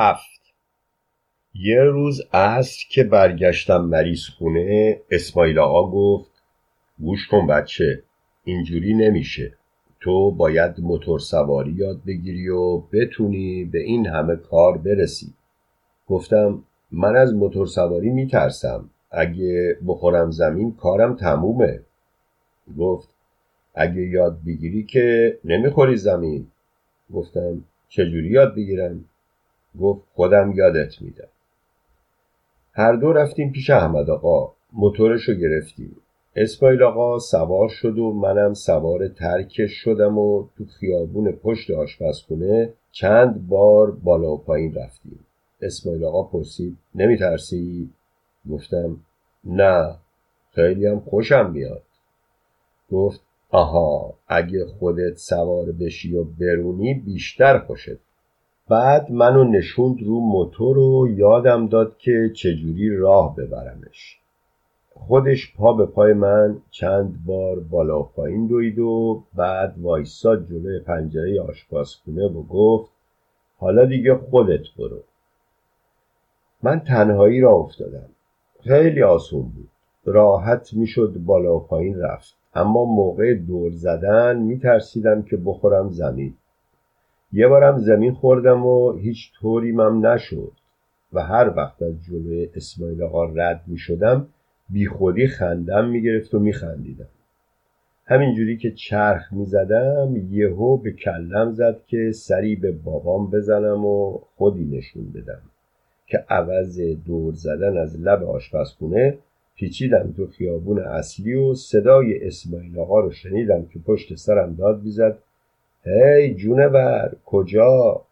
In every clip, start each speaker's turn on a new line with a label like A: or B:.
A: هفت. یه روز عصر که برگشتم مریض خونه اسماعیل آقا گفت گوش کن بچه اینجوری نمیشه. تو باید موتور سواری یاد بگیری و بتونی به این همه کار برسی. گفتم من از موتور سواری میترسم. اگه بخورم زمین کارم تمومه. گفت اگه یاد بگیری که نمی‌خوری زمین. گفتم چجوری یاد بگیرم؟ گفت خودم یادت میدم هر دو رفتیم پیش احمد آقا. موتورش رو گرفتیم. اسماعیل آقا سوار شد و منم سوار ترکش شدم و تو خیابون پشت آشپزخونه چند بار بالا و پایین رفتیم. اسماعیل آقا پرسید نمیترسی؟ گفتم نه خیلی هم خوشم میاد. گفت آها اگه خودت سوار بشی و برونی بیشتر خوشت بعد منو نشوند رو موتور و یادم داد که چجوری راه ببرمش. خودش پا به پای من چند بار بالا پایین دوید و بعد وایساد جلوی پنجره آشپزخونه و گفت حالا دیگه خودت برو. من تنهایی را افتادم. خیلی آسون بود. راحت می‌شد بالا پایین رفت. اما موقع دور زدن میترسیدم که بخورم زمین. یه بارم زمین خوردم و هیچ طوریم نشد و هر وقت از جلوی اسماعیل آقا رد می شدم بی خودی خندم می گرفت و می خندیدم همینجوری که چرخ می زدم یهو به کلم زد که سری به بابام بزنم و خودی نشون بدم که عوض دور زدن از لب آشپزخونه پیچیدم تو خیابون اصلی و صدای اسماعیل آقا رو شنیدم که پشت سرم داد بیزد هی جونور کجا؟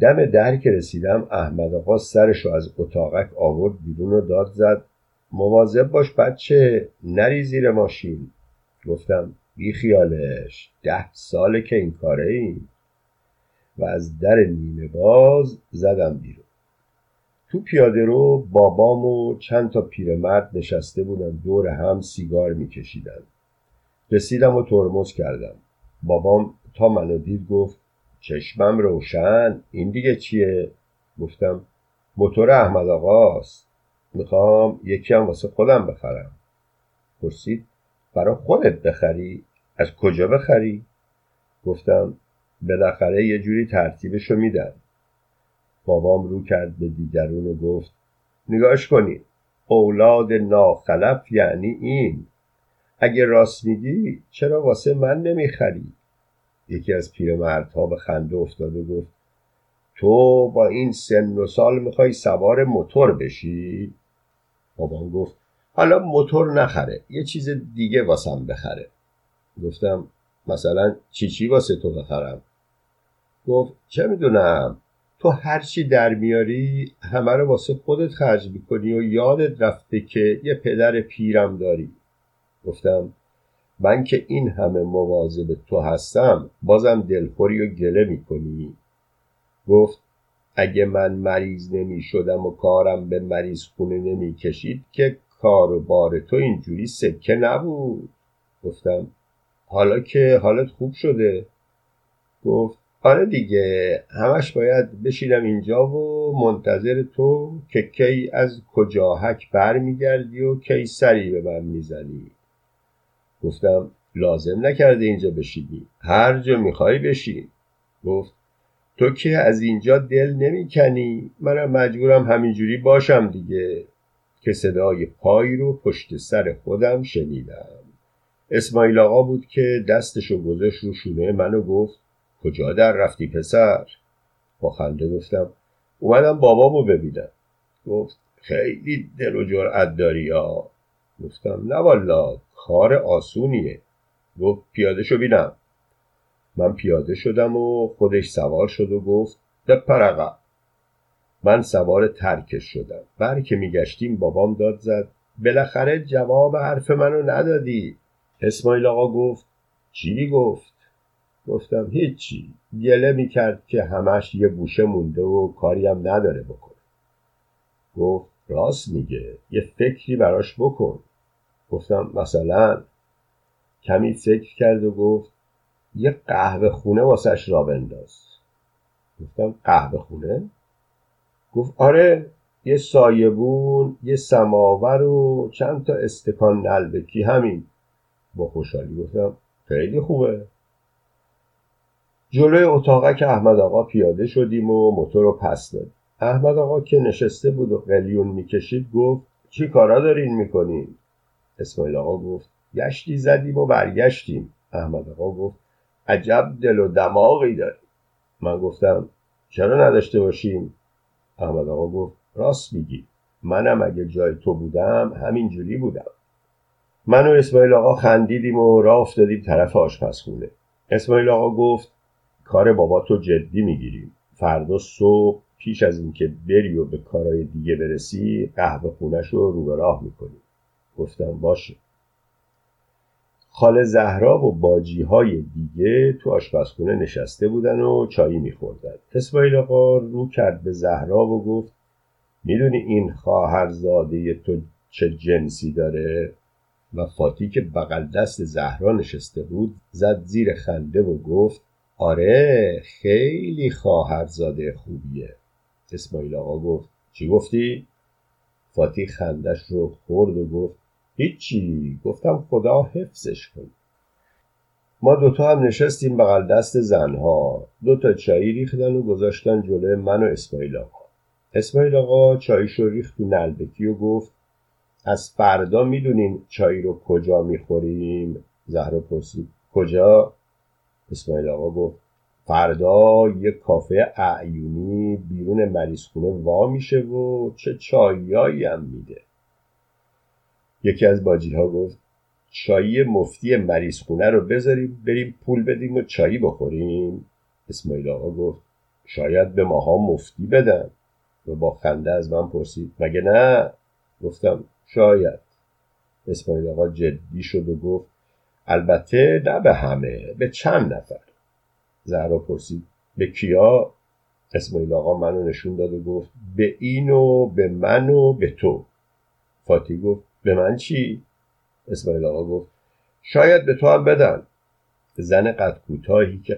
A: دم در که رسیدم احمد آقا سرش رو از اتاقک آورد بیرون و داد زد. مواظب باش بچه نری زیر ماشین. گفتم بی خیالش ده ساله که این کاره ای و از در نیمه باز زدم بیرون. تو پیاده رو بابام و چند تا پیرمرد نشسته بودن دور هم سیگار میکشیدن. رسیدم و ترمز کردم. بابام تا منو دید گفت چشمم روشن این دیگه چیه؟ گفتم موتور احمد آقاست. می‌خوام یکی هم واسه خودم بخرم. پرسید برا خودت بخری؟ از کجا بخری؟ گفتم بالاخره یه جوری ترتیبشو میدن بابام رو کرد به دیگرون و گفت نگاش کنید اولاد ناخلف یعنی این. اگه راست میگی چرا واسه من نمی‌خری؟ یکی از پیرمردها به خنده افتاد و گفت تو با این سن و سال می‌خوای سوار موتور بشی؟ بابام گفت حالا موتور نخره یه چیز دیگه واسم بخره. گفتم مثلا چی چی واسه تو بخرم؟ گفت چه می‌دونم تو هر چی در میاری همه رو واسه خودت خرج می‌کنی و یادت رفته که یه پدر پیرم داری. گفتم من که این همه مواظب تو هستم بازم دلخوری و گله می‌کنی. گفت اگه من مریض نمی شدم و کارم به مریض خونه نمی کشید که کار و بار تو اینجوری سکه نبود. گفتم حالا که حالت خوب شده. گفت آره دیگه همش باید بشینم اینجا و منتظر تو که کی از کجاهک برمیگردی و کی سری به من می‌زنی. گفتم لازم نکرده اینجا بشینی. هر جا می‌خوای بشین. گفت تو که از اینجا دل نمی‌کنی؟ منم مجبورم همینجوری باشم دیگه. که صدای پایی رو پشت سر خودم شنیدم. اسماعیل آقا بود که دستشو گذاشت رو شونه منو گفت کجا در رفتی پسر؟ با خنده گفتم اومدم بابامو ببینم. گفت خیلی دل و جرأت داری یا گفتم نه والا کار آسونیه. گفت پیاده شو بینم. من پیاده شدم و خودش سوار شد و گفت بپر من سوار ترکش شدم. بر که میگشتیم بابام داد زد بالاخره جواب حرف منو ندادی. اسماعیل آقا گفت چی گفت گفتم هیچی. گله می‌کرد که همش یه بوشه مونده و کاری هم نداره بکنه. گفت راست میگه. یه فکری براش بکن. گفتم مثلا کمی فکر کرد و گفت یه قهوه خونه واسش را بنداز. گفتم قهوه خونه؟ گفت آره یه سایبون یه سماور و چند تا استکان نلبکی همین. با خوشحالی گفتم خیلی خوبه. جلوی اتاقک احمد آقا پیاده شدیم و موتور رو پس دادیم. احمد آقا که نشسته بود و قلیون می‌کشید گفت چی کارا دارین می‌کنین؟ اسماعیل آقا گفت گشتی زدیم و برگشتیم. احمد آقا گفت عجب دل و دماغی داری. من گفتم چرا نداشته باشیم؟ احمد آقا گفت راست میگی. منم اگه جای تو بودم همینجوری بودم. من و اسماعیل آقا خندیدیم و راه افتادیم طرف آشپزخونه. اسماعیل آقا گفت کار بابا تو جدی می‌گیریم. فردا صبح پیش از اینکه بری و به کارهای دیگه برسی قهوه خونش رو رو به راه می‌کنیم. گفتم باشه. خاله زهرا و باجی های دیگه تو آشپزخونه نشسته بودن و چایی میخوردن. اسماعیل آقا رو کرد به زهرا و گفت می‌دونی این خواهرزاده تو چه جنسی داره؟ و فاتی که بغل دست زهرا نشسته بود زد زیر خنده و گفت آره خیلی خواهرزاده خوبیه. اسماعیل آقا گفت چی گفتی؟ فاتی خندش رو خورد و گفت هیچی. گفتم خدا حفظش کن ما دوتا هم نشستیم بغل دست زنها. دوتا چایی ریختن و گذاشتن جلوی من و اسماعیل آقا. اسماعیل آقا چایشو ریخت تو نلبکی و گفت از فردا می‌دونین چای رو کجا می‌خوریم؟ زهرا پرسید. کجا؟ اسماعیل آقا گفت فردا یه کافه اعیونی بیرون مریض خونه وا میشه و چه چایایی هم میده. یکی از باجی ها گفت چایی مفتی مریض خونه رو بذاریم بریم پول بدیم و چایی بخوریم. اسماعیل آقا گفت شاید به ماها مفتی بدن. و با خنده از من پرسید مگه نه؟ گفتم شاید. اسماعیل آقا جدی شد و گفت البته نه به همه به چند نفر. زهرا پرسید به کیا؟ اسماعیل آقا منو نشون داد و گفت به این و به من و به تو. فاتی گفت به من چی؟ اسماعیل آقا گفت شاید به تو هم بدن. زن قد کوتاهی که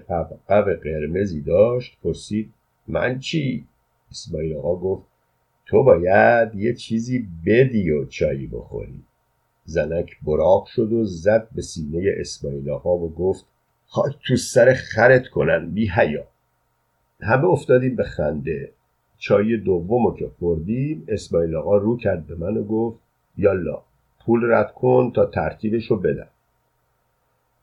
A: قب قرمزی داشت پرسید من چی؟ اسماعیل آقا گفت تو باید یه چیزی بدی و چایی بخوری. زنک براق شد و زد به سینه اسماعیل آقا و گفت خاک تو سر خرت کنن بی حیا. همه افتادیم به خنده. چای دومو که خوردیم اسماعیل آقا رو کرد به من و گفت یالا پول رد کن تا ترتیبشو بدم.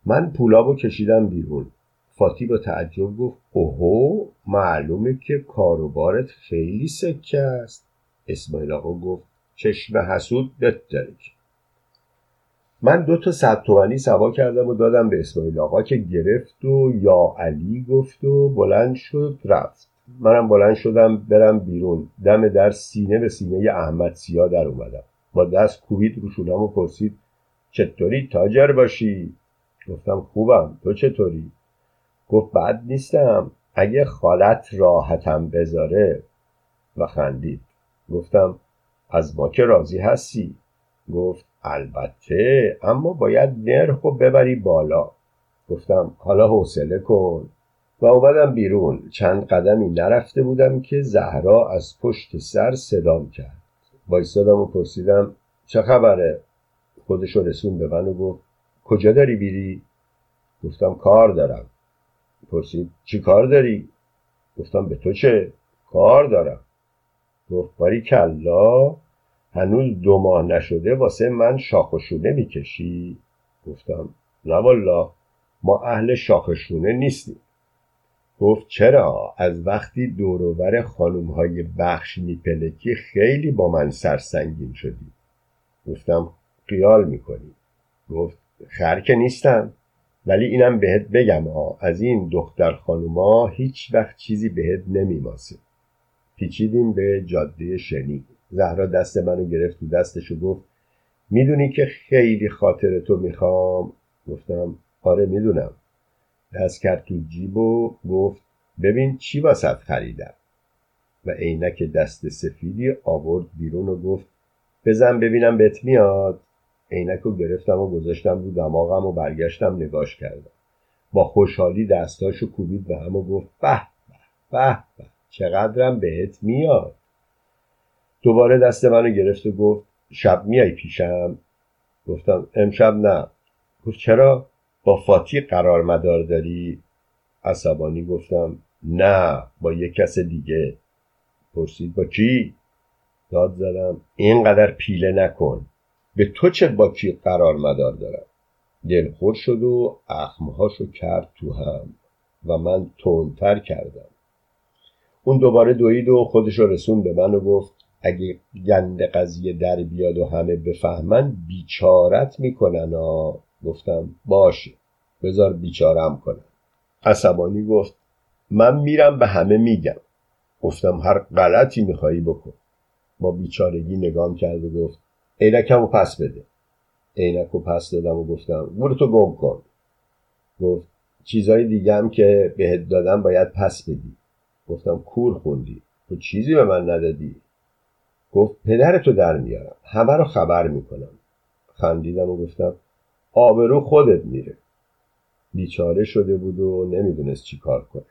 A: من پولابو کشیدم بیرون. فاتی با تعجب گفت اوهو معلومه که کاروبارت خیلی سکه است. اسماعیل آقا گفت چشم حسود بترک من دو تا صد تومنی سوا کردم و دادم به اسماعیل آقا که گرفت و یا علی گفت و بلند شد رفت. منم بلند شدم برم بیرون. دم در سینه به سینه احمد سیا در اومدم. با دست کوبید رو و پرسید چطوری تاجر باشی؟ گفتم خوبم تو چطوری؟ گفت بد نیستم اگه خالت راحتم بذاره. و خندید. گفتم از ما که راضی هستی؟ گفت البته اما باید نرخ و ببری بالا. گفتم حالا حوصله کن. و اومدم بیرون. چند قدمی نرفته بودم که زهرا از پشت سر صدام کرد. وایستادم و پرسیدم چه خبره؟ خودشو رسون به من و گفت کجا داری بیری گفتم کار دارم. پرسید چی کار داری؟ گفتم به تو چه؟ کار دارم. گفت باری کلا هنوز دو ماه نشده واسه من شاخشونه می‌کشی؟ گفتم نه والا ما اهل شاخشونه نیستیم. گفت چرا؟ از وقتی دوروبر خانوم های بخش میپلکی خیلی با من سرسنگین شدی. گفتم خیال می‌کنی. گفت خر نیستم. ولی اینم بهت بگم ها از این دختر خانوما هیچ وقت چیزی بهت نمیماسه. پیچیدیم به جاده شنی. زهرا دست منو گرفت و دستش و گفت می‌دونی که خیلی خاطر تو می‌خوام؟ گفتم آره می‌دونم. دست کرد تو جیب و گفت ببین چی واسط خریدم. و عینک دست سفیدی آورد بیرون و گفت بزن ببینم بهت میاد. عینک رو گرفتم و گذاشتم رو دماغم و برگشتم نگاش کردم. با خوشحالی دستاشو کوبید به هم و گفت به به به چقدرم بهت میاد. دوباره دست منو گرفت و گفت شب میای پیشم؟ گفتم امشب نه. گفت چرا؟ با فاتی قرار مدار داری؟ عصبانی گفتم نه با یک کس دیگه. پرسید با کی؟ داد زدم اینقدر پیله نکن. به تو چه با کی قرار مدار دارم؟ دلخور شد و اخمهاشو کرد تو هم و من تندتر کردم. اون دوباره دوید و خودش رسون به من و گفت اگه گند قضیه در بیاد و همه بفهمن بیچارت می‌کنن ها گفتم باشه بذار بیچارم کنم. عصبانی گفت من میرم به همه میگم. گفتم هر غلطی میخوایی بکن. با بیچارگی نگام کرد و گفت عینکم و پس بده. عینک و پس دادم و گفتم برو تو گم کن. گفت چیزای دیگه هم که بهت دادم باید پس بدی. گفتم کور خوندی. تو چیزی به من ندادی. گفت پدرتو در میارم. همه رو خبر می‌کنم. خندیدم و گفتم آبرو خودت میره. بیچاره شده بود و نمی‌دونست چی کار کنه.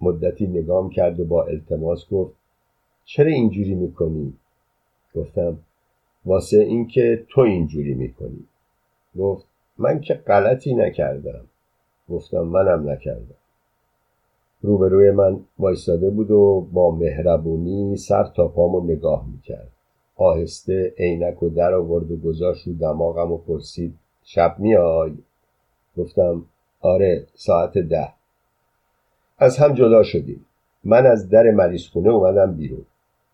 A: مدتی نگام کرد و با التماس گفت چرا اینجوری می‌کنی؟ گفتم واسه اینکه تو اینجوری می‌کنی. گفت من که غلطی نکردم. گفتم منم نکردم. روبروی من وایستاده بود و با مهربونی سر تا پامو نگاه می‌کرد. آهسته عینک و در آورد و گذاشت رو دماغم و پرسید شب میای؟ گفتم آره ساعت ده. از هم جدا شدیم. من از در مریض خونه اومدم بیرون.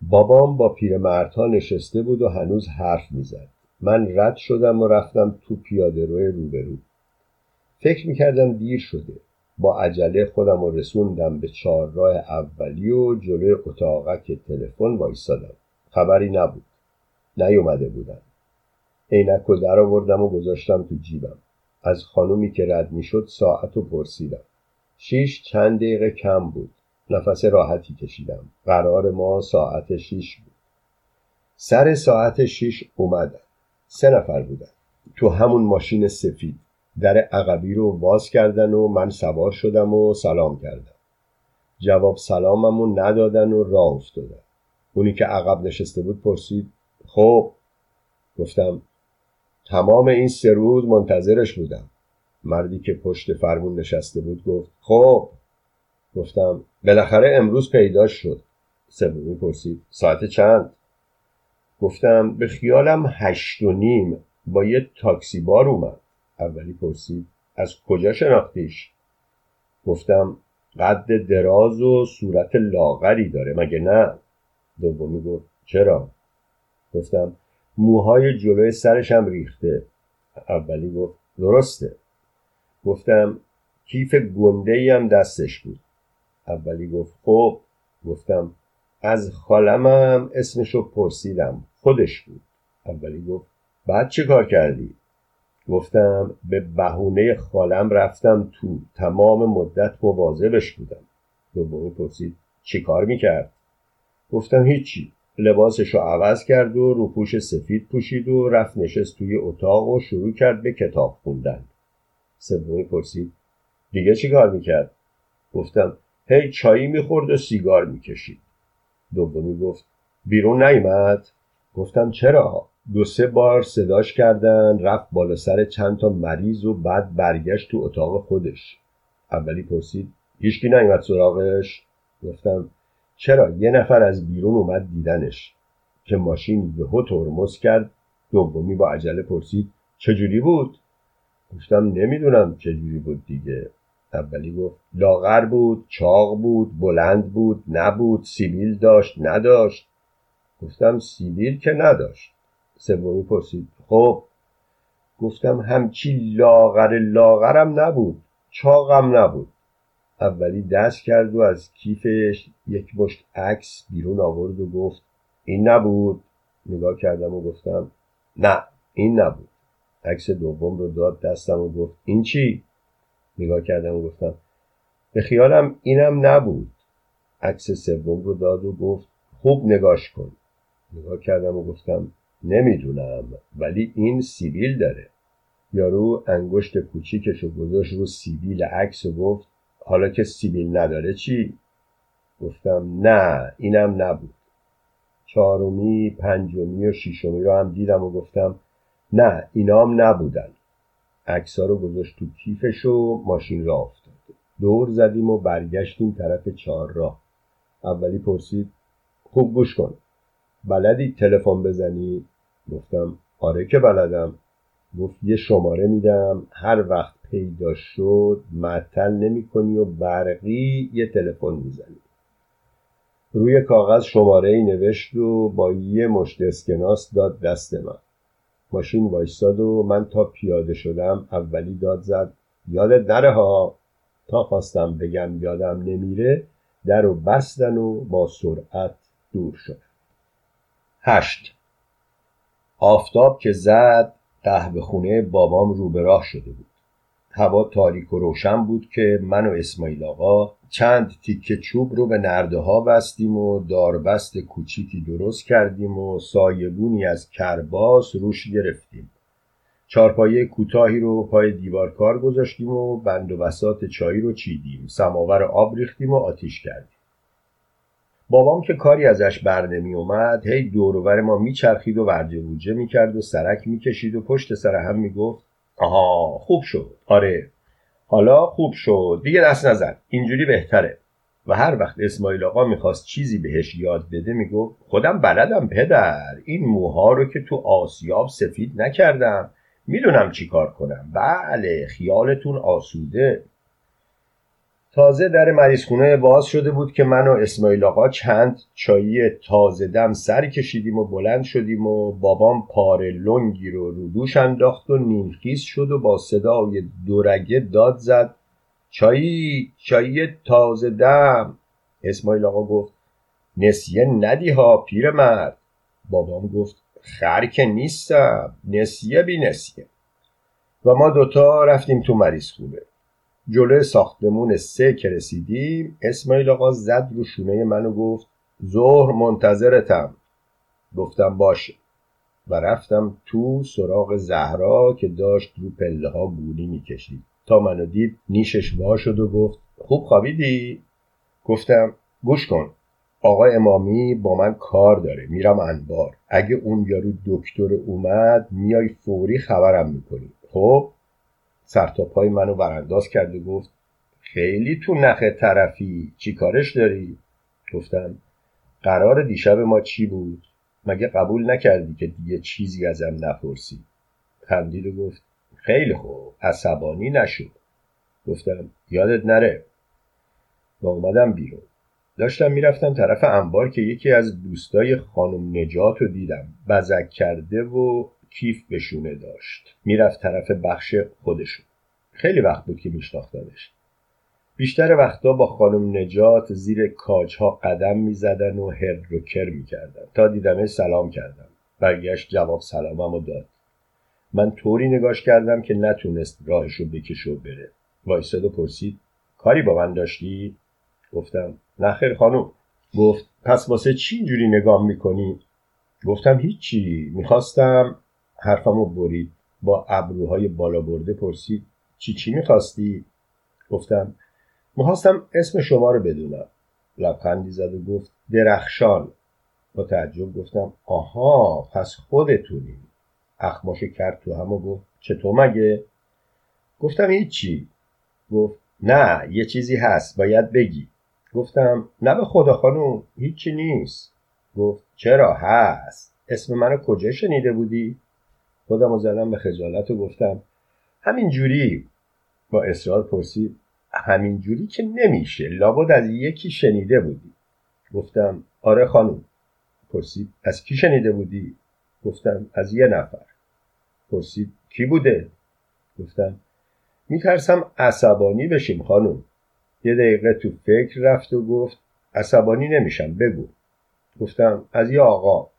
A: بابام با پیرمردها نشسته بود و هنوز حرف می‌زد. من رد شدم و رفتم تو پیاده روی روبرو. فکر می‌کردم دیر شده. با عجله خودم رسوندم به چهارراه اولی و جلوی اتاقک تلفن وایستادم. خبری نبود. نیومده بودن عینک و در آوردم و گذاشتم تو جیبم. از خانومی که رد می‌شد ساعت و پرسیدم. شیش چند دقیقه کم بود. نفس راحتی کشیدم. قرار ما ساعت شیش بود. سر ساعت شیش اومدن سه نفر بودن. تو همون ماشین سفید. در عقبی رو باز کردن و من سوار شدم و سلام کردم. جواب سلاممو ندادن و راه افتادن اونی که عقب نشسته بود پرسید خب؟ گفتم تمام این سه روز منتظرش بودم. مردی که پشت فرمون نشسته بود گفت خب. گفتم بالاخره امروز پیدا شد. سومی پرسید ساعت چند؟ گفتم به خیالم هشت و نیم. با یه تاکسی بار اومد. اولی پرسید از کجا شناختیش؟ گفتم قد دراز و صورت لاغری داره مگه نه؟ دومی گفت چرا؟ گفتم موهای جلوی سرشم ریخته. اولی گفت درسته. گفتم کیف گنده هم دستش بود. اولی گفت خب. گفتم از خالمم اسمشو پرسیدم. خودش بود. اولی گفت بعد چه کار کردی؟ گفتم به بهونه خالم رفتم تو تمام مدت مواظبش بودم. دومی پرسید چی کار می‌کرد؟ گفتم هیچی. لباسش رو عوض کرد و روپوش سفید پوشید و رفت نشست توی اتاق و شروع کرد به کتاب خوندن. سومی پرسید دیگه چی کار می‌کرد؟ گفتم هی چایی می‌خورد و سیگار می‌کشید. دومی گفت بیرون نیمد گفتم چرا؟ دو سه بار صداش کردن رفت بالا سر چند تا مریض و بعد برگشت تو اتاق خودش. اولی پرسید هیچکی نیومد سراغش؟ گفتم چرا یه نفر از بیرون اومد دیدنش؟ که ماشین یهو ترمز کرد دومی با عجله پرسید چجوری بود؟ گفتم نمی‌دونم چجوری بود دیگه. اولی گفت لاغر بود چاق بود بلند بود نبود سیبیل داشت نداشت. گفتم سیبیل که نداشت. سومی پرسید خب؟ گفتم همچی لاغر لاغرم نبود چاقم نبود. اولی دست کرد و از کیفش یک مشت عکس بیرون آورد و گفت این نبود. نگاه کردم و گفتم نه این نبود. عکس دوم رو داد دستم و گفت این چی؟ نگاه کردم و گفتم به خیالم اینم نبود. عکس سوم رو داد و گفت خوب نگاش کن. نگاه کردم و گفتم نمی‌دونم ولی این سیبیل داره. یارو انگشت کوچیکش رو گذاشت رو سیبیل عکس و گفت حالا که سیبیل نداره چی؟ گفتم نه اینم نبود. چهارمی پنجمی و شیشمی رو هم دیدم و گفتم نه اینام نبودن. عکسا رو گذاشت تو کیفش و ماشین را افتاد. دور زدیم و برگشتیم طرف چهار راه. اولی پرسید خوب گوش کن. بلدی تلفن بزنی؟ گفتم آره که بلدم. گفت یه شماره میدم هر وقت پیدا شد معطل نمی کنی و برقی یه تلفن می‌زنی. روی کاغذ شماره ای نوشت و با یه مشت اسکناس داد دست من. ماشین وایستاد و من تا پیاده شدم اولی داد زد. یادت نره ها تا خواستم بگم یادم نمیره در و بستن و با سرعت دور شد هشت. آفتاب که زد قهوه خونه بابام رو به راه شده بود. هوا تاریک و روشن بود که من و اسماعیل آقا چند تیکه چوب رو به نرده ها بستیم و داربست کوچیکی درست کردیم و سایبونی از کرباس روش گرفتیم. چارپایه کوتاهی رو پای دیوار کار گذاشتیم و بند و بسات چایی رو چیدیم. سماور آب ریختیم و آتیش کردیم. بابام که کاری ازش بر نمی اومد هی دورور ما میچرخید و ورجه بوجه می‌کرد و سرک می‌کشید و پشت سر هم می‌گفت آها خوب شد. آره. حالا خوب شد. دیگه دست نزن. اینجوری بهتره. و هر وقت اسماعیل آقا می‌خواست چیزی بهش یاد بده می‌گفت خودم بلدم پدر. این موها رو که تو آسیاب سفید نکردم. می‌دونم چی کار کنم. بله خیالتون آسوده. تازه در مریض خونه باز شده بود که من و اسماعیل آقا چند چایی تازه دم سر کشیدیم و بلند شدیم و بابام پاره لنگی رو رو دوش انداخت و نیمخیز شد و با صدای دورگه داد زد. چایی چایی تازه دم. اسماعیل آقا گفت نسیه ندی ها پیر مرد. بابام گفت خر که نیستم. نسیه بی نسیه. و ما دوتا رفتیم تو مریض خونه جلوی ساختمون سه که رسیدیم اسماعیل آقا زد رو شونه من و گفت ظهر منتظرتم. گفتم باشه. و رفتم تو سراغ زهرا که داشت رو پله ها گونی می‌کشید. تا منو دید نیشش وا شد و گفت خوب خوابیدی؟ گفتم گوش کن آقا امامی با من کار داره میرم انبار. اگه اون یارو دکتر اومد میای فوری خبرم می‌کنی. خب سر پای منو ورانداز کرد و گفت خیلی تو نخه طرفی چی کارش داری؟ گفتم قرار دیشب ما چی بود؟ مگه قبول نکردی که دیگه چیزی ازم نپرسی؟ خندید و گفت خیلی خوب عصبانی نشد گفتم یادت نره و اومدم بیرون داشتم می‌رفتم طرف انبار که یکی از دوستای خانم نجات رو دیدم بزک کرده و کیف بشونه داشت. می‌رفت طرف بخش خودشون. خیلی وقت بود که میشناختمش. بیشتر وقتا با خانم نجات زیر کاجها قدم می‌زدن و هر رو کر می‌کردن. تا دیدمش سلام کردم. برگشت جواب سلامم و داد. من طوری نگاش کردم که نتونست راهشو بکشه و بره. وایساد و پرسید کاری با من داشتی؟ گفتم نخیر خانم. گفت پس واسه چی اینجوری نگاه می‌کنی؟ گفتم هیچی می‌خواستم حرفمو برید با ابروهای بالا برده پرسید چی چی می‌خواستی؟ گفتم می‌خواستم اسم شما رو بدونم. لبخندی زد و گفت درخشان. با تعجب گفتم آها پس خودتونی. اخماشو کرد تو هم و گفت چطور مگه؟ گفتم هیچی. گفت نه یه چیزی هست باید بگی. گفتم نه به خدا خانوم هیچی نیست. گفت چرا هست؟ اسم منو کجا شنیده بودی؟ خودم زدم به خجالت و گفتم همین جوری با اصرار پرسید همین جوری که نمیشه. لابد از یکی شنیده بودی. گفتم آره خانم. پرسید از کی شنیده بودی؟ گفتم از یه نفر. پرسید کی بوده؟ گفتم میترسم عصبانی بشیم خانم. یه دقیقه تو فکر رفت و گفت عصبانی نمیشم بگو. گفتم از یه آقا.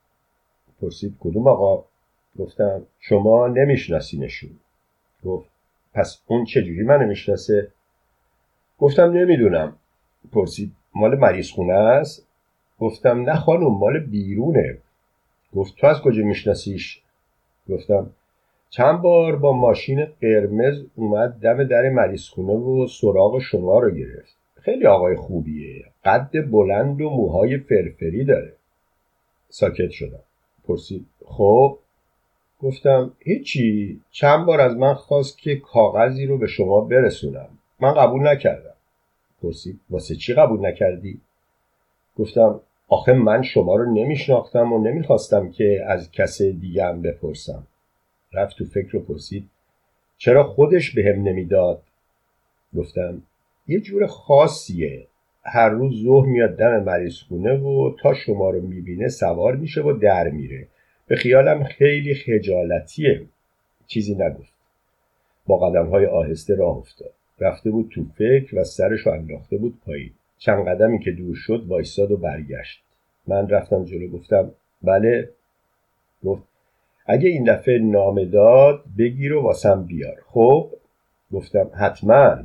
A: پرسید کدوم آقا؟ گفتم شما نمیشناسینشون. گفت پس اون چجوری منو می‌شناسه؟ گفتم نمی‌دونم. پرسید مال مریض خونه است؟ گفتم نه خانم مال بیرونه. گفت تو از کجا میشناسیش؟ گفتم چند بار با ماشین قرمز اومد دم در مریض خونه و سراغ شما رو گرفت. خیلی آقای خوبیه. قد بلند و موهای فرفری داره. ساکت شدم. پرسید خب؟ گفتم هیچی. چند بار از من خواست که کاغذی رو به شما برسونم. من قبول نکردم. پرسید واسه چی قبول نکردی؟ گفتم آخه من شما رو نمیشناختم و نمی‌خواستم که از کس دیگه بپرسم. رفت تو فکر و پرسید چرا خودش به هم نمی‌داد؟ گفتم یه جور خاصیه. هر روز ظهر میاد دم مریض خونه و تا شما رو می‌بینه سوار میشه و در میره. به خیالم خیلی خجالتیه. چیزی نگفت. با قدم های آهسته راه افتاد. رفته بود تو فکر و سرش رو انداخته بود پایین. چند قدمی که دور شد وایستاد و برگشت. من رفتم جلو گفتم بله؟ گفت اگه این دفعه نامه داد بگیر و واسم بیار. خب؟ گفتم حتما.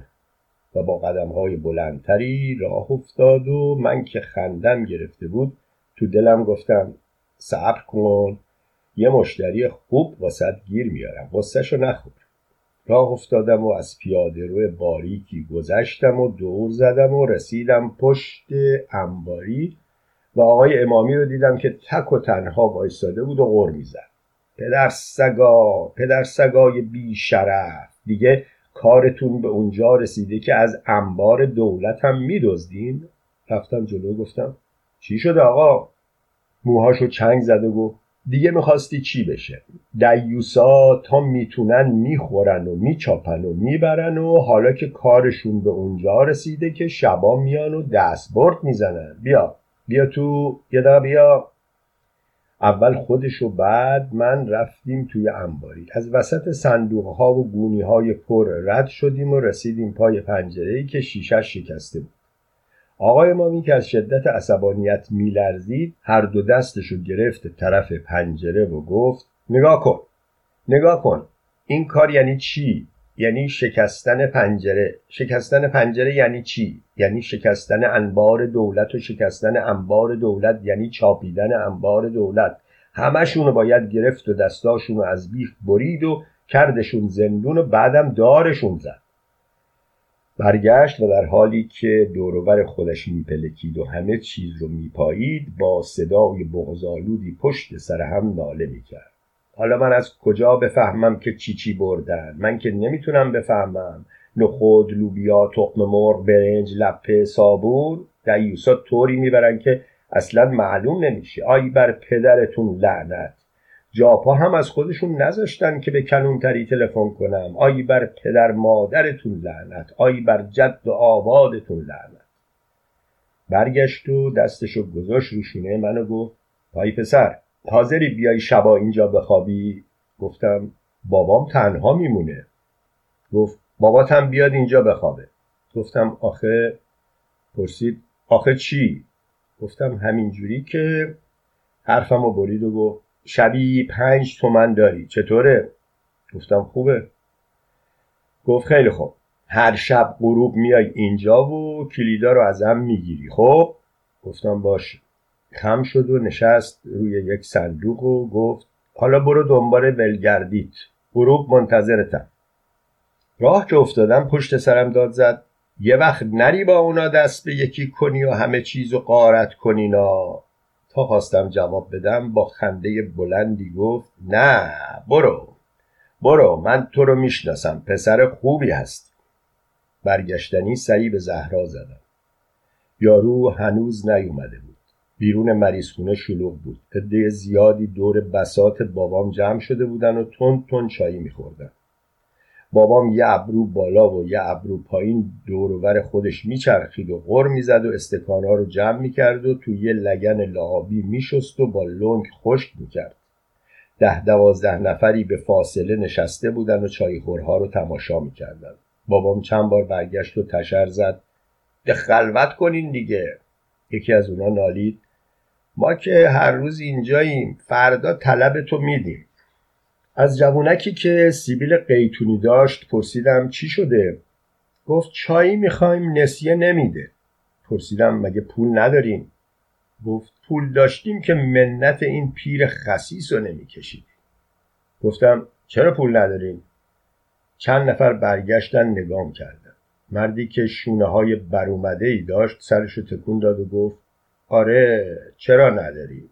A: و با قدم های بلندتری راه افتاد و من که خندم گرفته بود تو دلم گفتم صبر کن. یه مشتری خوب واسد گیر میارم. رو نخور. راه افتادم و از پیاده روی باریکی گذشتم و دور زدم و رسیدم پشت انباری و آقای امامی رو دیدم که تک و تنها وایستاده بود و غر می‌زد. پدر سگا پدر سگای بی شرف دیگه کارتون به اونجا رسیده که از انبار دولت هم میدزدین؟ رفتم جلو گفتم چی شده آقا؟ موهاشو چنگ زده گفت دیگه می‌خواستی چی بشه؟ دیوسا تا می‌تونن می‌خورن و میچاپن و می‌برن و حالا که کارشون به اونجا رسیده که شبا میان و دستبرد می‌زنن. بیا بیا تو یه بیا. اول خودش و بعد من رفتیم توی انباری. از وسط صندوق ها و گونی های پر رد شدیم و رسیدیم پای پنجره ای که شیشش شکسته بود. آقای مامی که از شدت عصبانیت میلرزید هر دو دستش رو گرفت طرف پنجره و گفت نگاه کن نگاه کن. این کار یعنی چی؟ یعنی شکستن پنجره. شکستن پنجره یعنی چی؟ یعنی شکستن انبار دولت و شکستن انبار دولت یعنی چاپیدن انبار دولت. همشونو باید گرفت و دستاشونو از بیخ برید و کردشون زندون و بعدم دارشون زد. برگشت و در حالی که دوروبر خودش میپلکید و همه چیز رو میپایید با صدای بغزالودی پشت سر هم ناله می‌کرد. حالا من از کجا بفهمم که چی چی بردن؟ من که نمی‌تونم بفهمم. نخود لوبیا تخم مرغ برنج لپه صابون. دیوسا طوری می‌برن که اصلا معلوم نمیشه. آی بر پدرتون لعنت. جاپا هم از خودشون نذاشتن که به کلونتری تلفن کنم. آی بر پدر مادرتون لعنت. آی بر جد و آبادتون لعنت. برگشت و دستشو گذاشت روشونه منو گفت پای پسر حاضری بیای شبا اینجا بخوابی؟ گفتم بابام تنها میمونه. گفت بابات هم بیاد اینجا بخوابه. گفتم آخه؟ پرسید آخه چی؟ گفتم همینجوری که حرفم رو برید و گفت شبی پنج تومن داری. چطوره؟ گفتم خوبه. گفت خیلی خوب. هر شب غروب میای اینجا و کلیدا رو ازم می‌گیری. خب؟ گفتم باشه خم شد و نشست روی یک صندوق و گفت حالا برو دنبال ولگردیت. غروب منتظرتم. راه که افتادم پشت سرم داد زد. یه وقت نری با اونا دست به یکی کنی و همه چیز رو قارت کنینا. خواستم جواب بدم با خنده بلندی گفت نه برو برو من تو رو می‌شناسم پسر خوبی هست. برگشتنی سری به زهرا زدم. یارو هنوز نیومده بود. بیرون مریضخونه شلوغ بود. عده زیادی دور بسات بابام جمع شده بودن و تند تند چایی میخوردن. بابام یه ابرو بالا و یه ابرو پایین دورور خودش میچرخید و غر می‌زد و استکانها رو جمع می‌کرد و تو یه لگن لعابی میشست و با لنگ خشک می‌کرد. ده دوازده نفری به فاصله نشسته بودن و چایخورها رو تماشا می‌کردن بابام چند بار برگشت و تشر زد. به خلوت کنین دیگه. یکی از اونا نالید. ما که هر روز اینجاییم فردا طلب تو میدیم. از جوونکی که سیبیل قیتونی داشت پرسیدم چی شده؟ گفت چایی می‌خوایم نسیه نمیده. پرسیدم مگه پول نداریم؟ گفت پول داشتیم که منت این پیر خسیس رو نمی‌کشید گفتم چرا پول نداریم؟ چند نفر برگشتن نگام کردن. مردی که شونه های برومده ای داشت سرشو تکون داد و گفت آره چرا نداری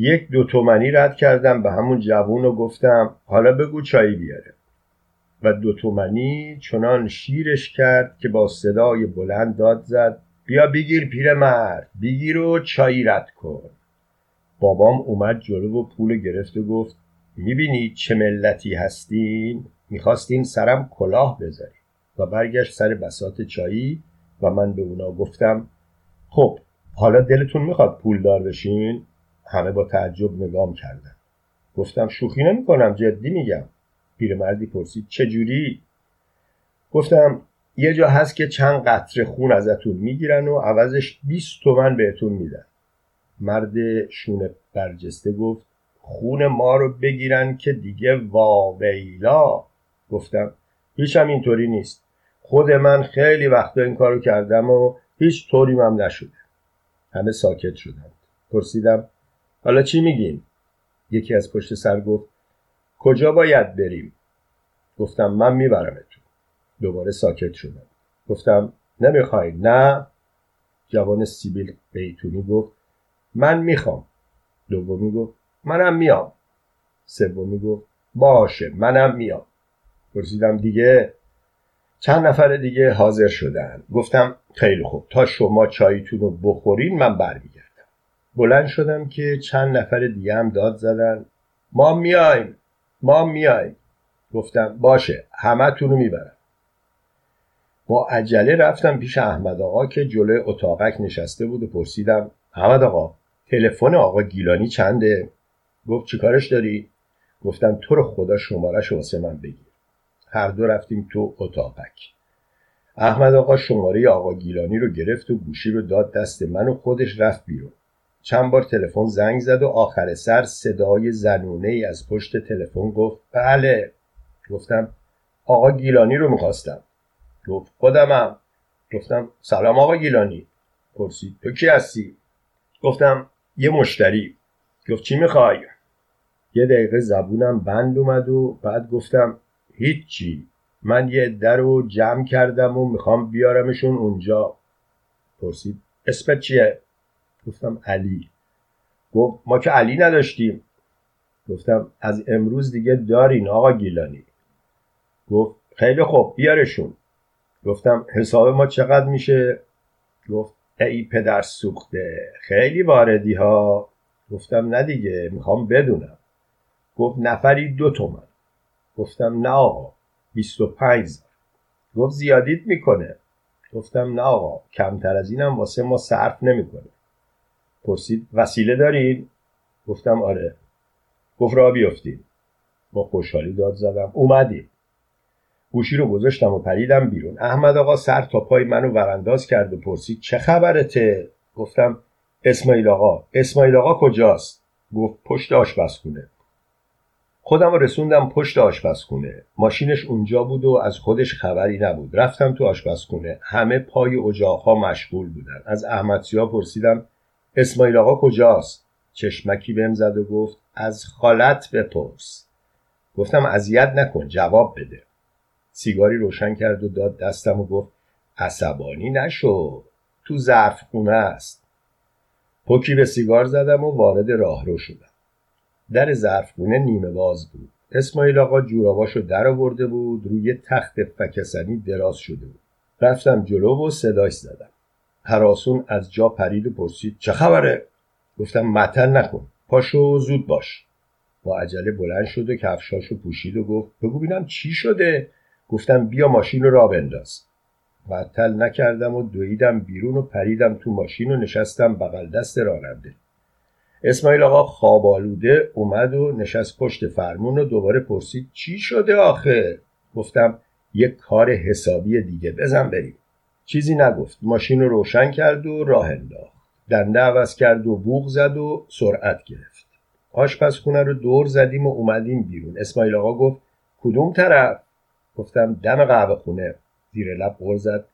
A: یک دو تومنی رد کردم به همون جوون و گفتم حالا بگو چایی بیاره. و دو تومنی چنان شیرش کرد که با صدای بلند داد زد بیا بگیر پیرمرد بگیر و چایی رد کن. بابام اومد جلو و پول گرفت و گفت می‌بینی چه ملتی هستین؟ می‌خواستین سرم کلاه بذاری و برگشت سر بسات چایی و من به اونا گفتم خب حالا دلتون می‌خواد پول دار بشین؟ همه با تعجب نگام کردن گفتم شوخی نمی کنم جدی میگم. پیرمردی پرسید چجوری؟ گفتم یه جا هست که چند قطره خون ازتون می‌گیرن و عوضش 20 تومن بهتون میدن. مرد شونه برجسته گفت خون ما رو بگیرن که دیگه واویلا. گفتم هیچ هم اینطوری نیست. خود من خیلی وقتا این کارو کردم و هیچ طوری هم نشده. همه ساکت شدند. پرسیدم حالا چی میگین؟ یکی از پشت سر گفت کجا باید بریم؟ گفتم من میبرمتون. دوباره ساکت شدم. گفتم نمی‌خوای نه؟ جوان سیبیل بیتونی گفت من می‌خوام. دومی گفت منم میام. سومی گفت باشه منم میام. پرسیدم دیگه چند نفر دیگه حاضر شدن؟ گفتم خیلی خوب تا شما چایتون رو بخورین من برمیگردم. بلند شدم که چند نفر دیگه هم داد زدن. ما میایم ما میایم. گفتم باشه همه رو می‌برم. با عجله رفتم پیش احمد آقا که جلوی اتاقک نشسته بود و پرسیدم احمد آقا تلفن آقا گیلانی چنده؟ گفت چیکارش داری؟ گفتم تو رو خدا شمارش واسه من بگیر. هر دو رفتیم تو اتاقک. احمد آقا شماره آقا گیلانی رو گرفت و گوشی رو داد دست من و خودش رفت بیرون. چند بار تلفن زنگ زد و آخر سر صدای زنونه ای از پشت تلفن گفت بله. گفتم آقا گیلانی رو می‌خواستم. گفت خودمم. گفتم سلام آقا گیلانی. پرسید تو کی هستی? گفتم یه مشتری. گفت چی می‌خوای؟ یه دقیقه زبونم بند اومد و بعد گفتم هیچی. من یه در رو جمع کردم و می‌خوام بیارمشون اونجا. پرسید اسمت چیه؟ گفتم علی. گفت ما که علی نداشتیم. گفتم از امروز دیگه دارین آقا گیلانی. گفت خیلی خوب بیارشون. گفتم حساب ما چقدر میشه؟ گفت ای پدر سوخته خیلی واردی ها. گفتم نه دیگه می‌خوام بدونم. گفت نفری دو تومن. گفتم نه آقا بیست و پنج. گفت زیادیت می‌کنه. گفتم نه آقا کمتر از اینم واسه ما صرف نمی‌کنه. پرسید وسیله دارین گفتم آره. گفت را بیفتید با خوشحالی داد زدم. اومدیم. گوشی رو گذاشتم و پریدم بیرون. احمد آقا سر تا پای منو ورانداز کرد و پرسید چه خبرته؟ گفتم اسماعیل آقا. اسماعیل آقا کجاست؟ گفت پشت آشپزخونه. خودم رسوندم پشت آشپزخونه. ماشینش اونجا بود و از خودش خبری نبود. رفتم تو آشپزخونه. همه پای اجاقها مشغول بودن. از احمد سیا پرسیدم اسماعیل آقا کجاست؟ چشمکی بهم زد و گفت از خالت بپرس. گفتم اذیت نکن جواب بده. سیگاری روشن کرد و داد دستم و گفت عصبانی نشو تو ظرف خونه است. پکی به سیگار زدم و وارد راهرو شدم. در ظرفخونه نیمه باز بود. اسماعیل آقا جوراباشو در آورده بود روی تخت فکسنی دراز شده بود. رفتم جلو و صداش زدم. هراسون از جا پرید و پرسید چه خبره؟ گفتم متن نکن. پاشو زود باش. با عجله بلند شد و کفشاشو پوشید و گفت بگو بینم چی شده؟ گفتم بیا ماشین رو را بنداز. معطل نکردم و دویدم بیرون و پریدم تو ماشین و نشستم بغل دست راننده. اسماعیل آقا خواب آلوده اومد و نشست پشت فرمون و دوباره پرسید چی شده آخه؟ گفتم یک کار حسابی دیگه بزن بریم. چیزی نگفت. ماشین رو روشن کرد و راه انداخت. دنده عوض کرد و بوغ زد و سرعت گرفت. آشپزخونه رو دور زدیم و اومدیم بیرون. اسماعیل آقا گفت کدوم طرف؟ گفتم دم قهوه خونه. زیر لب غر زد.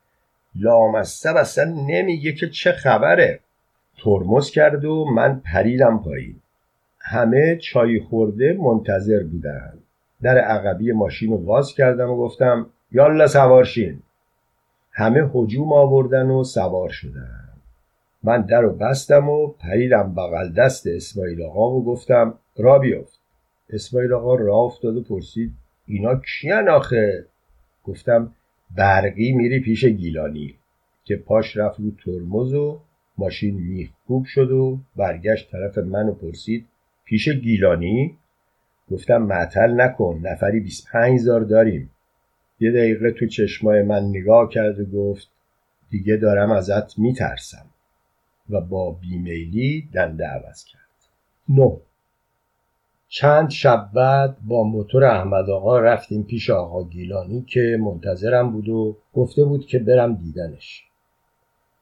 A: لامصب اصلا نمیگه که چه خبره. ترمز کرد و من پریدم پایین. همه چای خورده منتظر بودن. در عقبی ماشین رو باز کردم و گفتم یالا سوارشین. همه هجوم آوردن و سوار شدن. من در و بستم و پریدم بغل دست اسماعیل آقا و گفتم را بیفت اسماعیل آقا را افتاد و پرسید اینا کیان آخه؟ گفتم برقی میری پیش گیلانی. که پاش رفت رو ترمز و ماشین میخکوب شد و برگشت طرف من و پرسید پیش گیلانی؟ گفتم معطل نکن نفری 25 زار داریم. یه دقیقه تو چشمای من نگاه کرد و گفت دیگه دارم ازت میترسم. و با بیمیلی دنده عوض کرد. نو چند شب بعد با موتور احمد آقا رفتیم پیش آقا گیلانی که منتظرم بود و گفته بود که برم دیدنش.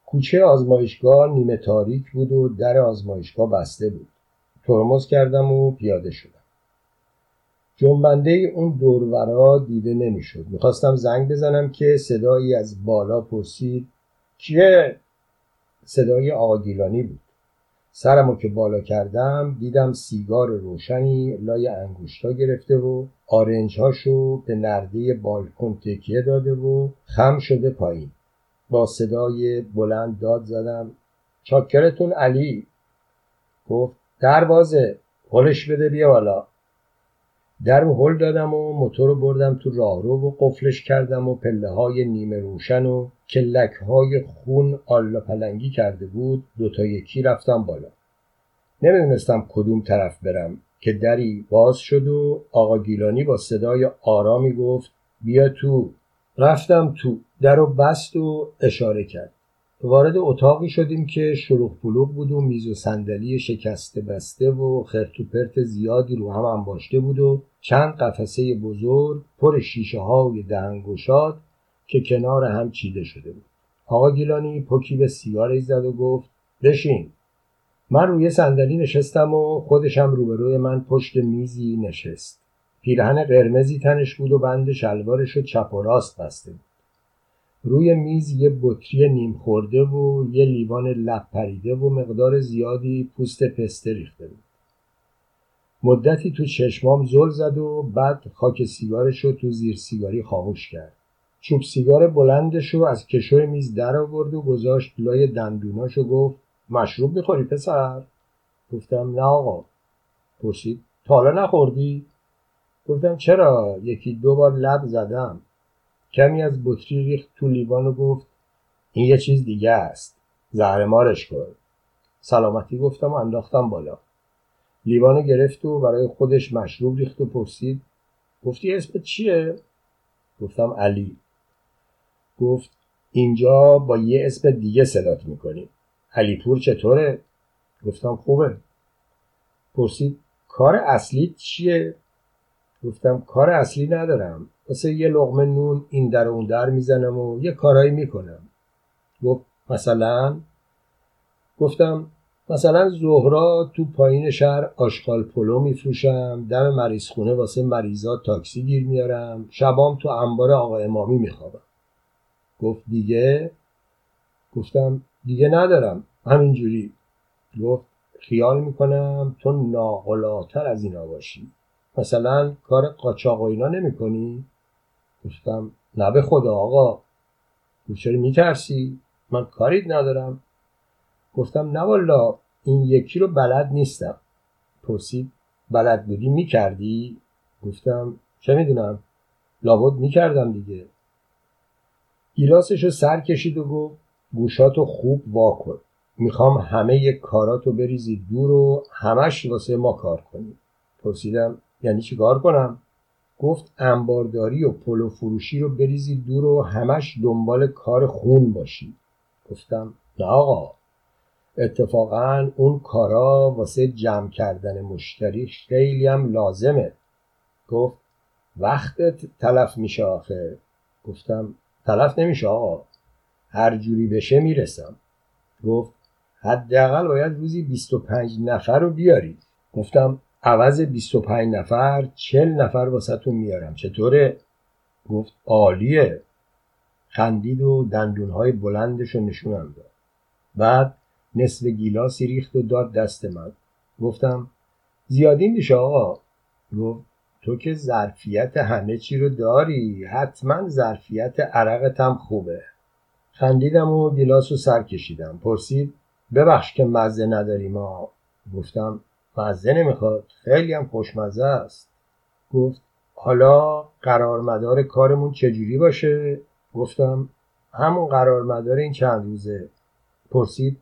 A: کوچه آزمایشگاه نیمه تاریک بود و در آزمایشگاه بسته بود. ترمز کردم و پیاده شدم. جنبنده اون دورورا دیده نمی‌شد. می‌خواستم زنگ بزنم که صدایی از بالا پرسید کیه صدای آقا بود. سرمو که بالا کردم دیدم سیگار روشنی لای انگوشتا گرفته و آرنجهاشو به نرده بالکن تکیه داده و خم شده پایین. با صدای بلند داد زدم چاکرتون علی. گفت دروازه هلش بده بیا بالا. در رو هل دادم و موتور رو بردم تو راهرو و قفلش کردم و پله های نیمه روشن و کلک های خون آلا پلنگی کرده بود دوتا یکی رفتم بالا. نمی‌دونستم کدوم طرف برم که دری باز شد و آقا گیلانی با صدای آرامی گفت بیا تو. رفتم تو در و بست و اشاره کرد. وارد اتاقی شدیم که شلوغ پلوغ بود و میز و صندلی شکسته بسته و خرتوپرت زیادی رو هم انباشته بود و چند قفسه بزرگ پر شیشه های دهنگشاد که کنار هم چیده شده بود. آقا گیلانی پکی به سیگاری زد و گفت بشین. من روی صندلی نشستم و خودشم روبروی من پشت میزی نشست. پیرهن قرمزی تنش بود و بند شلوارش رو چپ و راست بسته بود. روی میز یه بطری نیم خورده و یه لیوان لب پریده و مقدار زیادی پوست پسته ریخته بود. مدتی تو چشمام زل زد و بعد خاک سیگارش رو تو زیر سیگاری خاموش کرد. چوب سیگار بلندش رو از کشوی میز در آورد و گذاشت لای دندوناش و گفت مشروب می‌خوری پسر؟ گفتم نه آقا. پرسید تا نخوردی؟ گفتم چرا؟ یکی دو بار لب زدم. کمی از بطری ریخت تو لیوان و گفت این یه چیز دیگه است. زهر مارش کن. سلامتی گفتم و انداختم بالا. لیوانو گرفت و برای خودش مشروب ریخت و پرسید گفتی اسم چیه؟ گفتم علی. گفت اینجا با یه اسم دیگه صدات می‌کنیم. علیپور چطوره؟ گفتم خوبه. پرسید کار اصلی چیه؟ گفتم کار اصلی ندارم. واسه یه لغمه نون این در اون در می‌زنم و یه کارایی می‌کنم. گفت مثلا؟ گفتم مثلا زهرا تو پایین شهر آشغال پلو میفروشم دم مریض خونه واسه مریضا تاکسی گیر میارم شبام تو انبار آقا امامی میخوابم. گفت دیگه؟ گفتم دیگه ندارم. همینجوری. گفت خیال می‌کنم تو ناقلاتر از اینا باشی. مثلا کار قاچاق و اینا نمی کنی؟ گفتم نه به خدا آقا چرا میترسی؟ من کاری ندارم. گفتم نه والا این یکی رو بلد نیستم. پرسید بلد بودی می‌کردی؟ گفتم چه می‌دونم لابد می‌کردم دیگه. گیلاسش رو سر کشید و گفت گوشاتو خوب واکن می‌خوام همه کاراتو بریزی دور و همش واسه ما کار کنی. پرسیدم یعنی چی کار کنم؟ گفت انبارداری و پلو فروشی رو بریزی دور و همش دنبال کار خون باشی گفتم نه آقا. اتفاقا اون کارا واسه جمع کردن مشتری خیلی هم لازمه. گفت وقتت تلف میشه آخه. گفتم تلف نمیشه آقا. هر جوری بشه می‌رسم. گفت حداقل باید روزی 25 نفر رو بیاری گفتم عوض 25 نفر 40 نفر واسهتون میارم. چطوره؟ گفت عالیه. خندید و دندونهای بلندش رو نشونم داد. بعد نصف گیلاسی ریخت و داد دست من. گفتم زیادی میشه آقا؟ گفت تو که ظرفیت همه چی رو داری. حتما ظرفیت عرقت خوبه.
B: خندیدم و گیلاس رو سر کشیدم. پرسید ببخش که مزه نداری ما گفتم مزه نمی‌خواد. خیلی هم خوشمزه است. گفت حالا قرارمدار کارمون چجوری باشه؟ گفتم همون قرارمدار این چند روزه. پرسید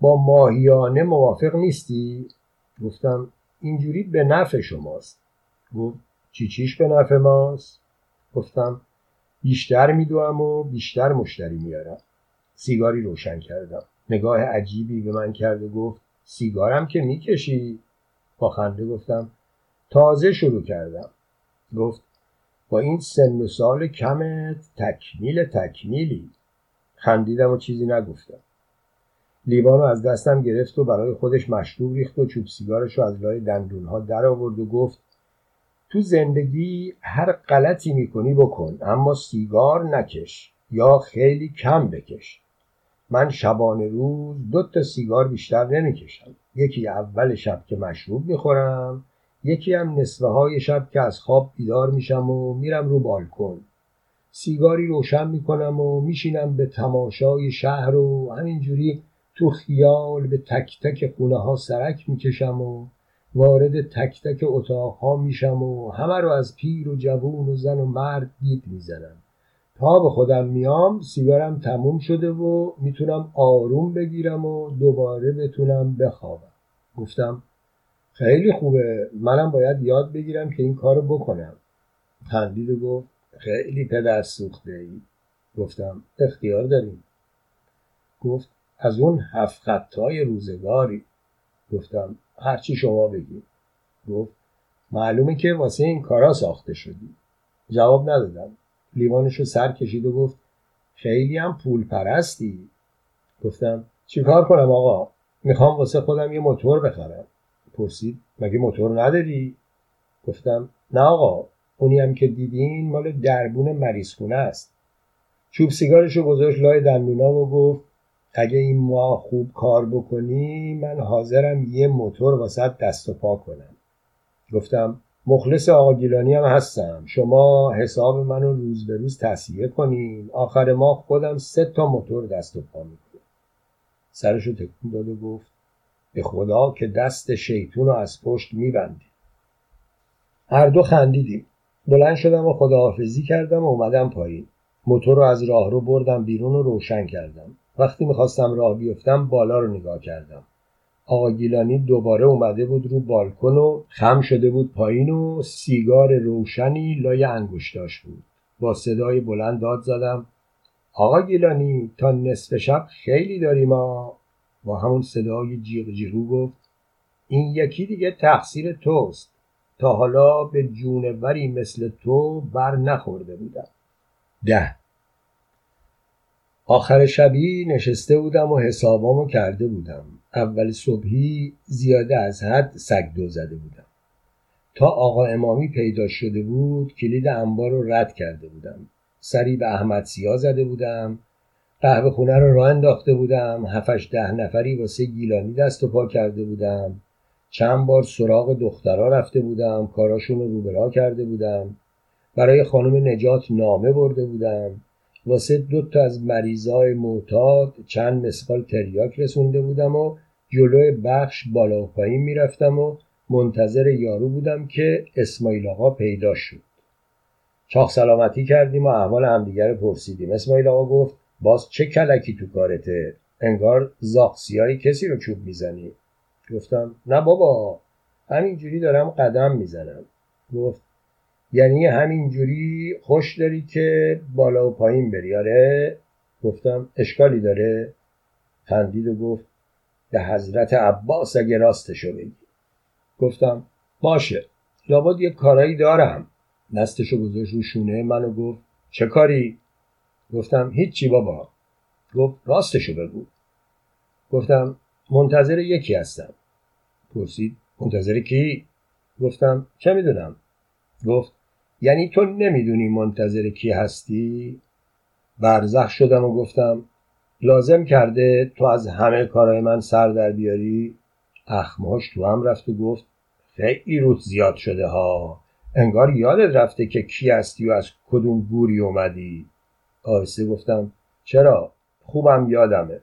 B: با ماهیانه موافق نیستی؟ گفتم اینجوری به نفع شماست. گفت چی چیش به نفع ماست؟ گفتم بیشتر میدوم و بیشتر مشتری میارم. سیگاری روشن کردم. نگاه عجیبی به من کرد و گفت سیگارم که می‌کشی؟ با خنده گفتم. تازه شروع کردم. گفت با این سن و سال کمت تکمیل تکمیلی. خندیدم و چیزی نگفتم. لیوان رو از دستم گرفت و برای خودش مشروب ریخت و چوب سیگارش رو از لای دندونها در آورد و گفت تو زندگی هر غلطی می‌کنی بکن اما سیگار نکش یا خیلی کم بکش. من شبانه روز دو تا سیگار بیشتر نمی‌کشم. یکی اول شب که مشروب می‌خورم یکی هم نصفه های شب که از خواب بیدار میشم و میرم رو بالکن. سیگاری روشن می‌کنم و میشینم به تماشای شهر و همینجوری تو خیال به تک تک خونه ها سرک می‌کشم و وارد تک تک اتاق ها میشم و همه رو از پیر و جوون و زن و مرد دید می‌زنم. تا به خودم میام سیگارم تموم شده و می‌تونم آروم بگیرم و دوباره بتونم بخوابم. گفتم خیلی خوبه منم باید یاد بگیرم که این کارو بکنم. خندید و گفت خیلی پدر سوخته ای گفتم اختیار داریم. گفت از اون هفت خطای روزگاری. گفتم هرچی شما بگید. گفت معلومه که واسه این کارا ساخته شدی. جواب ندادم. لیوانش رو سر کشید و گفت خیلی هم پول پرستی. گفتم چیکار کنم آقا؟ می‌خوام واسه خودم یه موتور بخرم. پرسید مگه موتور نداری؟ گفتم نه آقا اونی هم که دیدین مال دربون مریض خونه است. چوب سیگارش رو گذاشت لای دندونا و گفت اگه این ماه خوب کار بکنی من حاضرم یه موتور واسط دست و پا کنم. گفتم مخلص آقا گیلانی هم هستم. شما حساب منو روز به روز تصیه کنین. آخر ماه خودم سه تا موتور دست و پا می‌کنم. سرشو تکون داد و گفت به خدا که دست شیطون رو از پشت میبندی. هر دو خندیدیم. بلند شدم و خداحافظی کردم و اومدم پایین. موتور رو از راه رو بردم بیرون و روشن کردم. وقتی می‌خواستم راه بیفتم بالا رو نگاه کردم. آقا گیلانی دوباره اومده بود رو بالکن و خم شده بود پایین و سیگار روشنی لای انگشتاش بود. با صدای بلند داد زدم آقا گیلانی تا نصف شب خیلی داریم ما با همون صدای جیغ جیغو گفت این یکی دیگه تقصیر توست. تا حالا به جونوری مثل تو بر نخورده بودم. ده. آخر شبی نشسته بودم و حسابامو کرده بودم. اول صبحی زیاده از حد سگ دو زده بودم. تا آقا امامی پیدا شده بود کلید انبار رو رد کرده بودم. سری به احمد سیا زده بودم. قهوه خونه رو راه انداخته بودم. هفش ده نفری واسه گیلانی دست و پا کرده بودم. چند بار سراغ دخترها رفته بودم. کاراشون رو روبرا کرده بودم. برای خانم نجات نامه برده بودم. واسه دو تا از مریضای معتاد چند مسقال تریاک رسونده بودم و جلوی بخش بالا و پایین می‌رفتم و منتظر یارو بودم که اسماعیل آقا پیدا شد. چاخ سلامتی کردیم و احوال همدیگر پرسیدیم. اسماعیل آقا گفت باز چه کلکی تو کارته؟ انگار زاخسیایی کسی رو چوب می‌زنی. گفتم نه بابا همینجوری دارم قدم می‌زنم. گفت یعنی همینجوری خوش داری که بالا و پایین بری. آره گفتم اشکالی داره. خندید و گفت به حضرت عباس اگه راستشو بگی. گفتم باشه لابد یه کارایی دارم. دستشو گذاشت رو شونه منو گفت چه کاری؟ گفتم هیچی بابا. گفت راستشو بگو. گفتم منتظر یکی هستم. پرسید منتظر کی؟ گفتم چه می‌دونم. گفت یعنی تو نمی‌دونی منتظر کی هستی؟ برزخ شدم و گفتم لازم کرده تو از همه کارهای من سر در بیاری؟ اخماش تو هم رفت و گفت خیلی روت زیاد شده ها. انگار یادت رفته که کی هستی و از کدوم گوری اومدی. آهسته گفتم چرا؟ خوبم یادمه.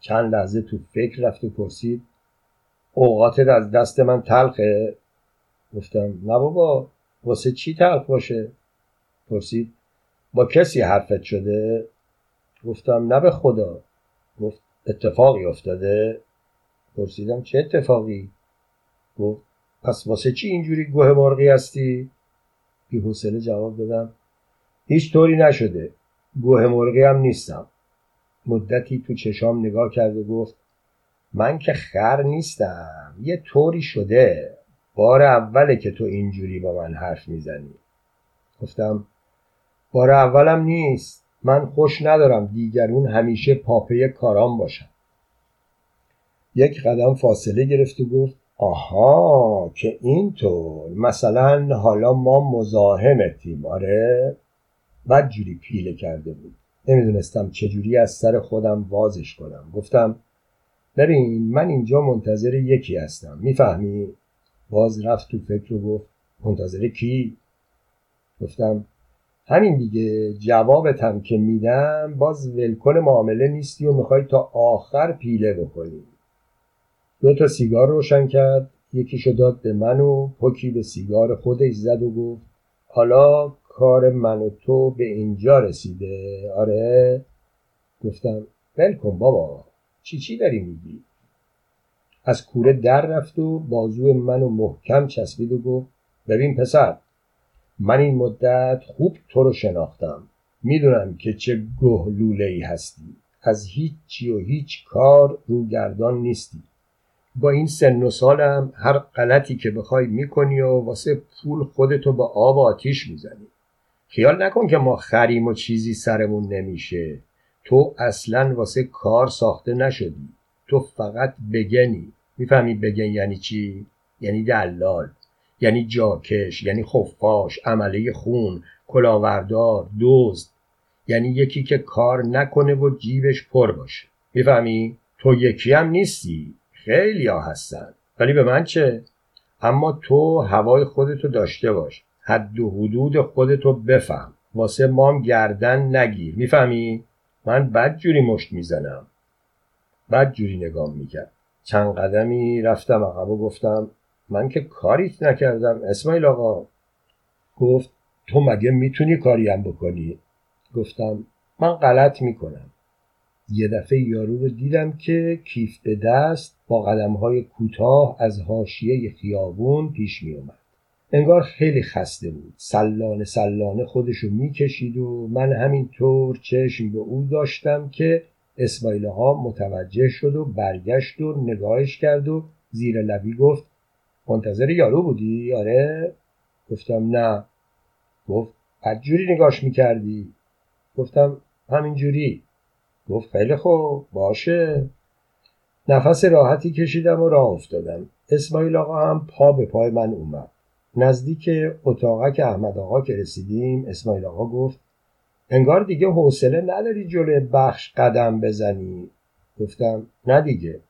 B: چند لحظه تو فکر رفت و پرسید اوقاتت از دست من تلخه؟ گفتم نه بابا واسه چی تلخ باشه؟ پرسید. با کسی حرفت شده؟ گفتم نه به خدا. گفت اتفاقی افتاده؟ پرسیدم چه اتفاقی؟ گفت پس واسه چی اینجوری گوه مرغی هستی؟ بی حوصله جواب دادم. هیچ طوری نشده. گوه مرغی هم نیستم. مدتی تو چشام نگاه کرد و گفت من که خر نیستم. یه طوری شده. بار اوله که تو اینجوری با من حرف می‌زنی. گفتم بار اولم نیست. من خوش ندارم دیگرون همیشه پاپه کارام باشن. یک قدم فاصله گرفت و گفت آها که اینطور. مثلا حالا ما مزاحمتیم. آره. بد جوری پیله کرده بود. نمی‌دونستم چجوری از سر خودم وازش کنم. گفتم ببین من اینجا منتظر یکی هستم. می‌فهمی؟ باز رفت تو فکر و گفت منتظر کی؟ گفتم همین دیگه جوابتم که میدم باز ولکن معامله نیستی و می‌خوای تا آخر پیله بکنی. دو تا سیگار روشن کرد یکیشو داد به من و پکی به سیگار خودش زد و گفت حالا کار من و تو به اینجا رسیده. آره؟ گفتم ول کن بابا چی چی داری میگی؟ از کوره در رفت و بازو منو محکم چسبید و گفت ببین پسر من این مدت خوب تو رو شناختم. می‌دونم که چه گهلوله ای هستی. از هیچی و هیچ کار روگردان نیستی. با این سن و سالم هر غلطی که بخوای می‌کنی و واسه پول خودتو با آب و آتیش می‌زنی. خیال نکن که ما خریم و چیزی سرمون نمیشه. تو اصلا واسه کار ساخته نشدی. تو فقط بگنی. می‌فهمی بگن یعنی چی؟ یعنی دلال یعنی جاکش یعنی خفاش عمله خون کلاوردار دزد. یعنی یکی که کار نکنه و جیبش پر باشه. می‌فهمی؟ تو یکی هم نیستی. خیلی ها هستن. ولی به من چه؟ اما تو هوای خودتو داشته باش. حد و حدود خودتو بفهم. واسه مام گردن نگیر. می‌فهمی؟ من بد جوری مشت می‌زنم. بد جوری نگام می‌کرد. چند قدمی رفتم عقب و گفتم من که کاریت نکردم. اسماعیل آقا. گفت تو مگه می‌تونی کاریم بکنی؟ گفتم من غلط می‌کنم. یه دفعه یارو رو دیدم که کیف به دست با قدم های کوتاه از حاشیه خیابون پیش می اومد. انگار خیلی خسته بود. سلانه سلانه خودشو می‌کشید و من همینطور چشم به او داشتم که اسماعیل ها متوجه شد و برگشت و نگاهش کرد و زیر لبی گفت منتظر یارو بودی؟ آره. گفتم نه. گفت بدجوری نگاش می‌کردی. گفتم همینجوری. گفت خیلی خوب باشه. نفس راحتی کشیدم و راه افتادم. اسماعیل آقا هم پا به پای من اومد. نزدیک اتاقک احمد آقا که رسیدیم اسماعیل آقا گفت انگار دیگه حوصله نداری جلوی بخش قدم بزنی. گفتم نه دیگه.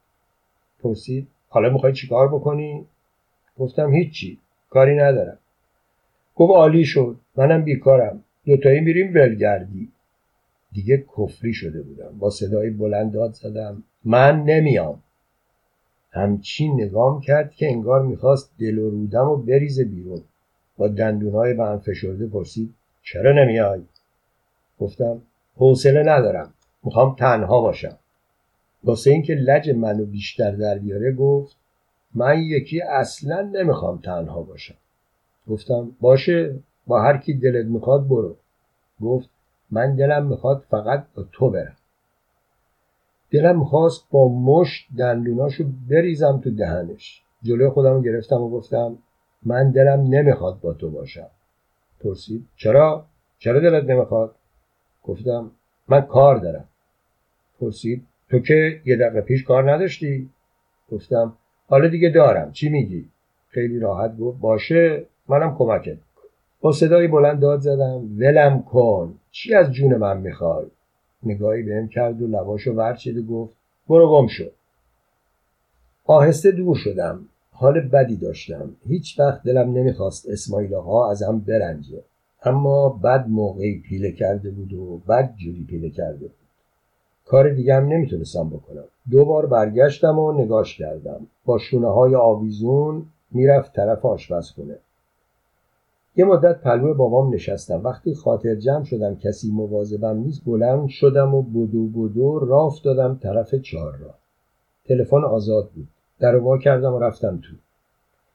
B: پرسید حالا می‌خوای چیکار بکنی؟ گفتم هیچی کاری ندارم. گفت عالی شد منم بیکارم. دوتایی میریم ولگردی. دیگه کفری شده بودم. با صدای بلند داد زدم من نمیام. همچین نگام کرد که انگار می‌خواست دل و رودم و بریزه بیرون. با دندونهای به هم فشرده پرسید چرا نمیای؟ گفتم حوصله ندارم می‌خوام تنها باشم. واسه اینکه لج منو بیشتر در بیاره گفت من یکی اصلا نمی‌خوام تنها باشم. گفتم باشه با هر کی دلت می‌خواد برو. گفت من دلم می‌خواد فقط با تو برم. دلم می‌خواست با مشت دندوناشو بریزم تو دهنش. جلوی خودم گرفتم و گفتم من دلم نمی‌خواد با تو باشم. پرسید چرا؟ چرا دلت نمی‌خواد؟ گفتم من کار دارم. پرسید تو که یه دقیقه پیش کار نداشتی؟ گفتم حالا دیگه دارم چی میگی؟ خیلی راحت گفت باشه منم کمکت با صدای بلند داد زدم ولم کن چی از جون من می‌خوای؟ نگاهی بهم کرد و لباشو ورچید و گفت برو گم شد آهسته دور شدم حال بدی داشتم. هیچ وقت دلم نمی‌خواست اسماعیل آقا ازم برنجه. اما بد موقعی پیله کرده بود و بد جوری پیله کرده بود. کار دیگه هم نمی‌تونستم بکنم. دو بار برگشتم و نگاش کردم. با شونه های آویزون می‌رفت طرف آشپزخونه یه مدت پلو بابام نشستم. وقتی خاطر جمع شدم کسی مواظبم نیست بلند شدم و بدو بدو راف دادم طرف چهار را تلفن آزاد بود. در وا کردم و رفتم تو.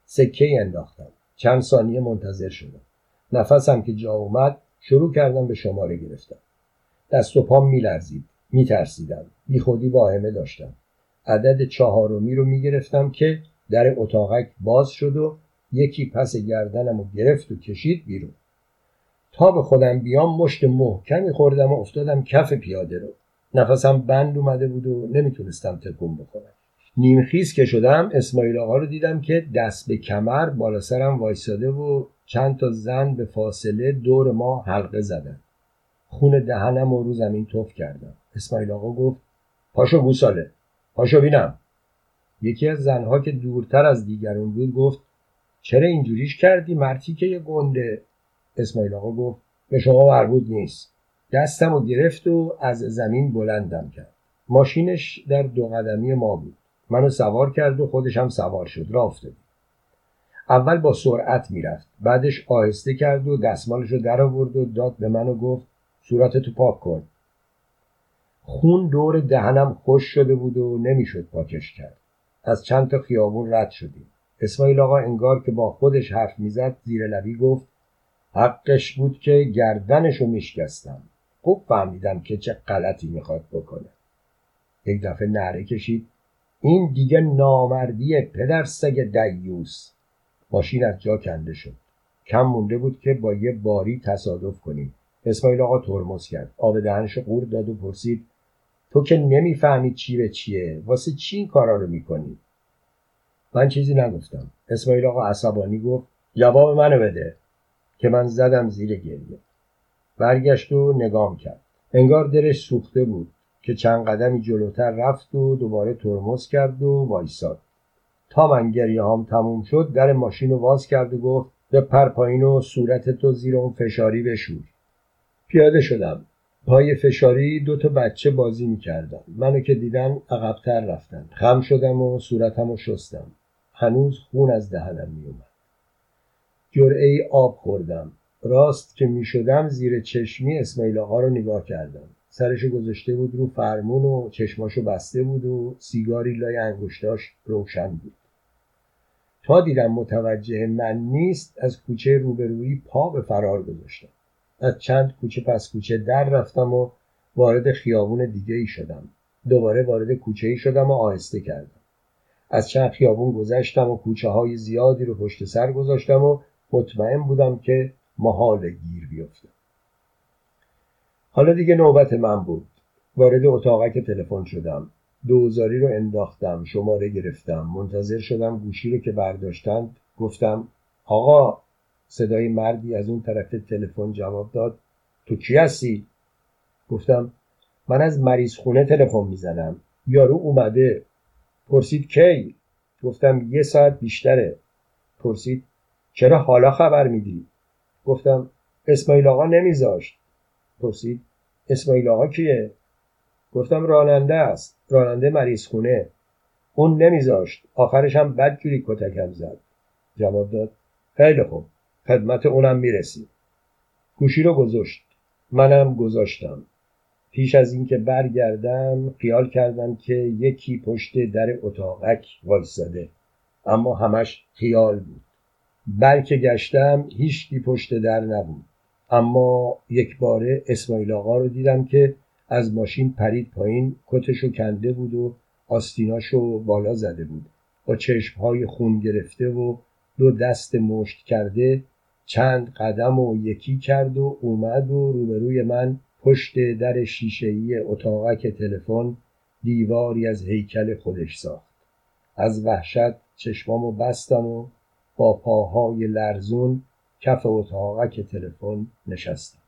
B: سکه انداختم. چند ثانیه منتظر شدم. نفسم که جا اومد شروع کردم به شماره گرفتم دست و پام میلرزید میترسیدم. بیخودی واهمه داشتم. عدد چهارمی رو می‌گرفتم که در اتاقک باز شد و یکی پس گردنم و گرفت و کشید بیرون. تا به خودم بیام مشت محکمی خوردم و افتادم کف پیاده رو. نفسم بند اومده بود و نمی‌تونستم تکون بخورم. نیمخیز که شدم اسماعیل آقا رو دیدم که دست به کمر بالا سرم وایساده و چند تا زن به فاصله دور ما حلقه زدن. خون دهنم و رو زمین توف کردم. اسماعیل آقا گفت پاشو گوساله پاشو بینم. یکی از زنها که دورتر از دیگرون بود گفت چرا اینجوریش کردی؟ مرتی که یه گنده. اسماعیل آقا گفت به شما مربوط نیست. دستم و گرفت و از زمین بلندم کرد. ماشینش در دو قدمی ما بود. منو سوار کرد و خودش هم سوار شد را افتادیم اول با سرعت می‌رفت بعدش آهسته کرد و دستمالش رو در آورد و داد به من و گفت صورتتو پاک کن. خون دور دهنم خوش شده بود و نمی‌شد پاکش کرد. از چند تا خیابون رد شدیم. اسماعیل آقا انگار که با خودش حرف می‌زد زیر لبی گفت حقش بود که گردنشو میشکستم. خوب فهمیدم که چه غلطی می‌خواد بکنه. یک دفعه نعره کشید این دیگه نامردی پدر سگ دیوس. ماشین از جا کنده شد. کم مونده بود که با یه باری تصادف کنیم. اسماعیل آقا ترمز کرد. آب دهنش قورت داد و پرسید تو که نمی‌فهمی چی به چیه؟ واسه چی این کارا رو می‌کنی؟ من چیزی نگفتم. اسماعیل آقا عصبانی گفت جواب منو بده که من زدم زیر گریه. برگشت و نگام کرد. انگار دلش سوخته بود. که چند قدمی جلوتر رفت و دوباره ترمز کرد و وایساد. تا من گریه هم تموم شد در ماشین رو باز کرد و گفت به پر پایین و صورت تو زیر اون فشاری بشور. پیاده شدم. پای فشاری دو تا بچه بازی می‌کردن. منو که دیدن عقبتر رفتن. خم شدم و صورتم رو شستم. هنوز خون از دهنم میومد جرعه آب خوردم. راست که می‌شدم زیر چشمی اسماعیل آقا رو نگاه کردم. سرشو گذاشته بود رو فرمون و چشماشو بسته بود و سیگاری لای انگشتاش روشن بود. تا دیدم متوجه من نیست از کوچه روبرویی پا به فرار گذاشتم. از چند کوچه پس کوچه در رفتم و وارد خیابون دیگه ای شدم. دوباره وارد کوچه ای شدم و آهسته کردم. از چند خیابون گذشتم و کوچه های زیادی رو پشت سر گذاشتم و مطمئن بودم که محال گیر بیفتم. حالا دیگه نوبت من بود. وارد اتاقک تلفن شدم. دوزاری رو انداختم شماره گرفتم. منتظر شدم گوشی رو که برداشتند گفتم آقا صدای مردی از اون طرف تلفن جواب داد. تو کی هستی؟ گفتم من از مریض خونه تلفن می‌زنم. یارو اومده. پرسید کی؟ گفتم یه ساعت بیشتره. پرسید چرا حالا خبر میدی؟ گفتم اسماعیل آقا نمیذاشت. پرسید اسماعیل آقا کیه؟ گفتم راننده است راننده مریض خونه. اون نمیذاشت آخرش هم بدجوری کتکم زد. جواب داد خیلی خوب خدمت اونم می‌رسیم گوشی رو گذاشت منم گذاشتم. پیش از اینکه برگردم خیال کردم که یکی پشت در اتاقک وایستاده. اما همش خیال بود. بلکه گشتم هیچکی پشت در نبود. اما یک باره اسماعیل آقا رو دیدم که از ماشین پرید پایین کتشو کنده بود و آستیناشو بالا زده بود. با چشمهای خون گرفته و دو دست مشت کرده چند قدم و یکی کرد و اومد و روبروی من پشت در شیشهای اتاقک تلفن دیواری از هیکل خودش ساخت. از وحشت چشمامو بستم و با پاهای لرزون کف اتاقک تلفن نشستم.